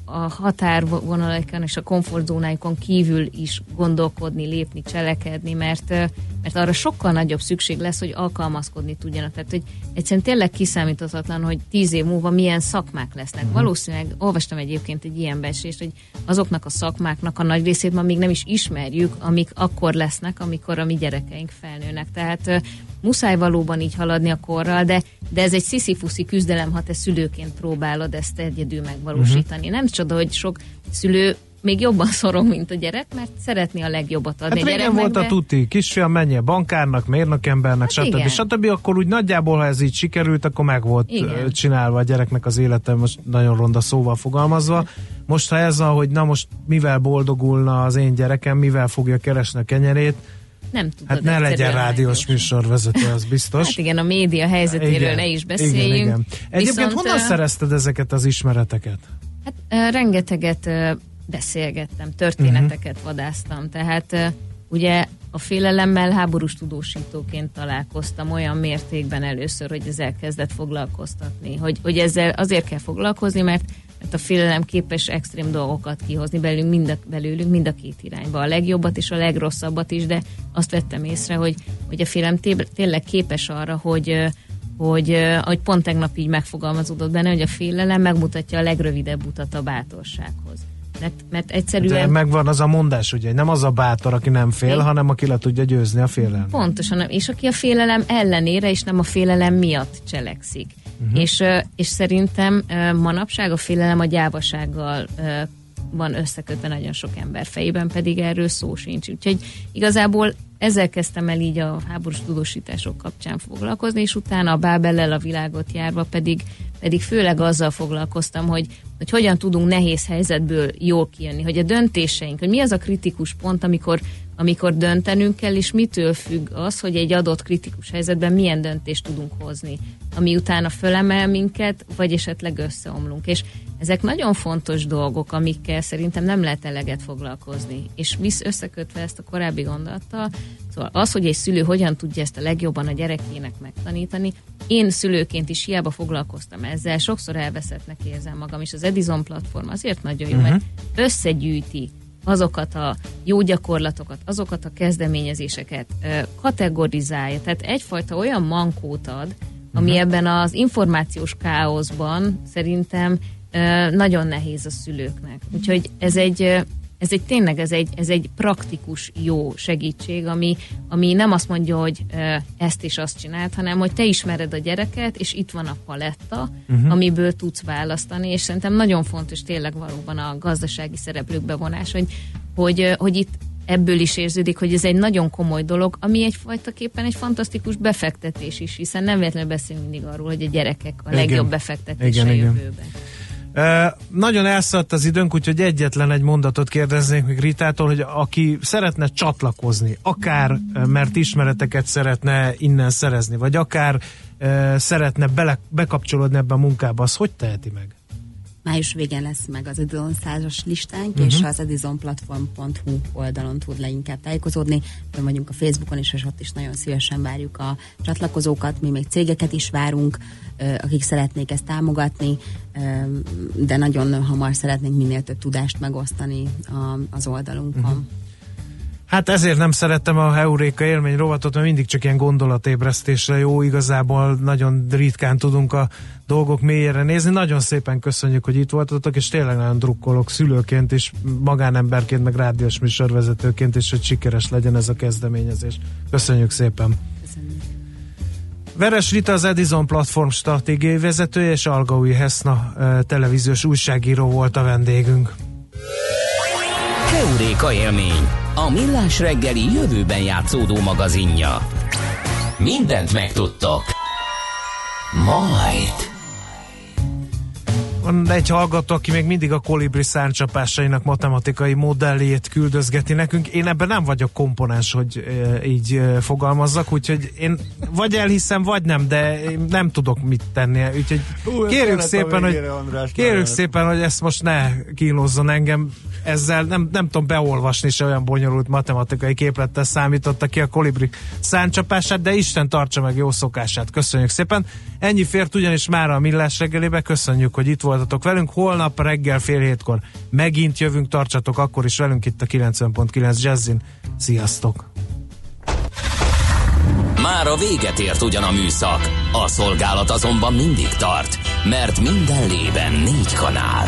M: a határvonalakon és a komfortzónájukon kívül is gondolkodni, lépni, cselekedni, mert, mert arra sokkal nagyobb szükség lesz, hogy alkalmazkodni tudjanak. Tehát, hogy egyszerűen tényleg kiszámíthatatlan, hogy tíz év múlva milyen szakmák lesznek. Uh-huh. Valószínűleg olvastam egyébként egy ilyen besést, hogy azoknak a szakmáknak a nagy részét ma még nem is ismerjük, amik akkor lesznek, amikor a mi gyerekeink felnőnek. Tehát muszáj valóban így haladni a korral, de, de ez egy sziszifuszi küzdelem, ha te szülőként próbálod ezt egyedül megvalósítani. Uh-huh. Nem csoda, hogy sok szülő még jobban szorong, mint a gyerek, mert szeretné a legjobbat adni
C: hát
M: a
C: gyereknek. volt a tuti, kisfiam menje bankárnak, mérnökembernek, hát stb. Igen. stb. Akkor úgy nagyjából, ha ez így sikerült, akkor meg volt igen. csinálva a gyereknek az élete, most nagyon ronda szóval fogalmazva. Most ha ez van, hogy na most mivel boldogulna az én gyerekem, mivel fogja keresni a kenyerét,
M: nem tudod.
C: Hát ne legyen rádiós műsorvezető, az biztos.
M: Hát igen, a média helyzetéről igen, ne is beszéljünk. Igen, igen.
C: Egyébként Viszont, honnan szerezted ezeket az ismereteket?
M: Hát rengeteget beszélgettem, történeteket uh-huh. vadáztam, tehát ugye a félelemmel háborús tudósítóként találkoztam olyan mértékben először, hogy ez elkezdett foglalkoztatni. Hogy, hogy ezzel azért kell foglalkozni, mert mert a félelem képes extrém dolgokat kihozni belünk, mind a, belőlünk mind a két irányba. A legjobbat és a legrosszabbat is, de azt vettem észre, hogy, hogy a félelem tényleg képes arra, hogy hogy, hogy pont tegnap így megfogalmazódott benne, hogy a félelem megmutatja a legrövidebb utat a bátorsághoz. Mert, mert egyszerűen... De
C: megvan az a mondás, ugye, nem az a bátor, aki nem fél, Én... hanem aki le tudja győzni a félelmet.
M: Pontosan, és aki a félelem ellenére, és nem a félelem miatt cselekszik. Uh-huh. És, és szerintem manapság a félelem a gyávasággal van összekötve nagyon sok ember fejében, pedig erről szó sincs. Úgyhogy igazából ezzel kezdtem el így a háborús tudósítások kapcsán foglalkozni, és utána a Bábellel a világot járva pedig, pedig főleg azzal foglalkoztam, hogy, hogy hogyan tudunk nehéz helyzetből jól kijönni, hogy a döntéseink, hogy mi az a kritikus pont, amikor amikor döntenünk kell, és mitől függ az, hogy egy adott kritikus helyzetben milyen döntést tudunk hozni, ami utána fölemel minket, vagy esetleg összeomlunk. És ezek nagyon fontos dolgok, amikkel szerintem nem lehet eleget foglalkozni. És visz összekötve ezt a korábbi gondolattal, szóval az, hogy egy szülő hogyan tudja ezt a legjobban a gyerekének megtanítani, én szülőként is hiába foglalkoztam ezzel, sokszor elveszettnek érzem magam, és az Edison platform azért nagyon jó, uh-huh. mert összegyűjti azokat a jó gyakorlatokat, azokat a kezdeményezéseket kategorizálja. Tehát egyfajta olyan mankót ad, ami uh-huh. ebben az információs káoszban szerintem nagyon nehéz a szülőknek. Úgyhogy ez egy ez egy tényleg ez egy, ez egy praktikus jó segítség, ami, ami nem azt mondja, hogy ezt és azt csinált, hanem hogy te ismered a gyereket, és itt van a paletta, uh-huh. amiből tudsz választani, és szerintem nagyon fontos tényleg valóban a gazdasági szereplők bevonás, hogy, hogy, hogy itt ebből is érződik, hogy ez egy nagyon komoly dolog, ami egyfajta képen egy fantasztikus befektetés is, hiszen nem véletlenül beszélünk mindig arról, hogy a gyerekek a igen. legjobb befektetés igen, a jövőben. Igen.
C: Nagyon elszállt az időnk, úgyhogy egyetlen egy mondatot kérdeznék még Ritától, hogy aki szeretne csatlakozni, akár mert ismereteket szeretne innen szerezni, vagy akár szeretne bele, bekapcsolódni ebbe a munkába, az hogy teheti meg?
L: Május végén lesz meg az Edison százas listánk, uh-huh. és az edisonplatform.hu oldalon tud leginkább tájékozódni. Fönn vagyunk a Facebookon is, és ott is nagyon szívesen várjuk a csatlakozókat. Mi még cégeket is várunk, akik szeretnék ezt támogatni, de nagyon hamar szeretnénk minél több tudást megosztani az oldalunkon. Uh-huh.
C: Hát ezért nem szerettem a Heuréka élmény rovatot, mert mindig csak ilyen gondolatébresztésre jó, igazából nagyon ritkán tudunk a dolgok mélyére nézni. Nagyon szépen köszönjük, hogy itt voltatok, és tényleg nagyon drukkolok szülőként is, magánemberként, meg rádiós műsorvezetőként is, hogy sikeres legyen ez a kezdeményezés. Köszönjük szépen! Köszönjük. Veres Rita az Edison platform stratégiai vezetője, és Algaui Heszna televíziós újságíró volt a vendégünk.
H: Heuréka élmény, a millás reggeli jövőben játszódó magazinja. Mindent megtudtok. Majd.
C: Van egy hallgató, aki még mindig a kolibri szárnycsapásainak matematikai modelljét küldözgeti nekünk. Én ebben nem vagyok komponens, hogy e, így e, fogalmazzak, úgyhogy én vagy elhiszem, vagy nem, de én nem tudok mit tenni. Úgyhogy kérjük szépen, hogy, András, kérjük szépen, hogy ezt most ne kínozzon engem. Ezzel nem, nem tudom beolvasni se olyan bonyolult matematikai képlettel számította ki a kolibri szárnycsapását, de Isten tartsa meg jó szokását. Köszönjük szépen. Ennyi fért ugyanis már a millás reggelébe. Köszönjük, hogy itt voltatok velünk. Holnap reggel fél hétkor megint jövünk, tartsatok akkor is velünk itt a 90.9 Jazzin. Sziasztok!
H: Már a véget ért ugyan a műszak, a szolgálat azonban mindig tart, mert minden lében négy kanál.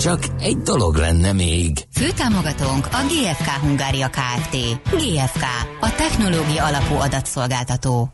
H: Csak egy dolog lenne még.
B: Főtámogatónk a GFK Hungária Kft. GFK, a technológia alapú adatszolgáltató.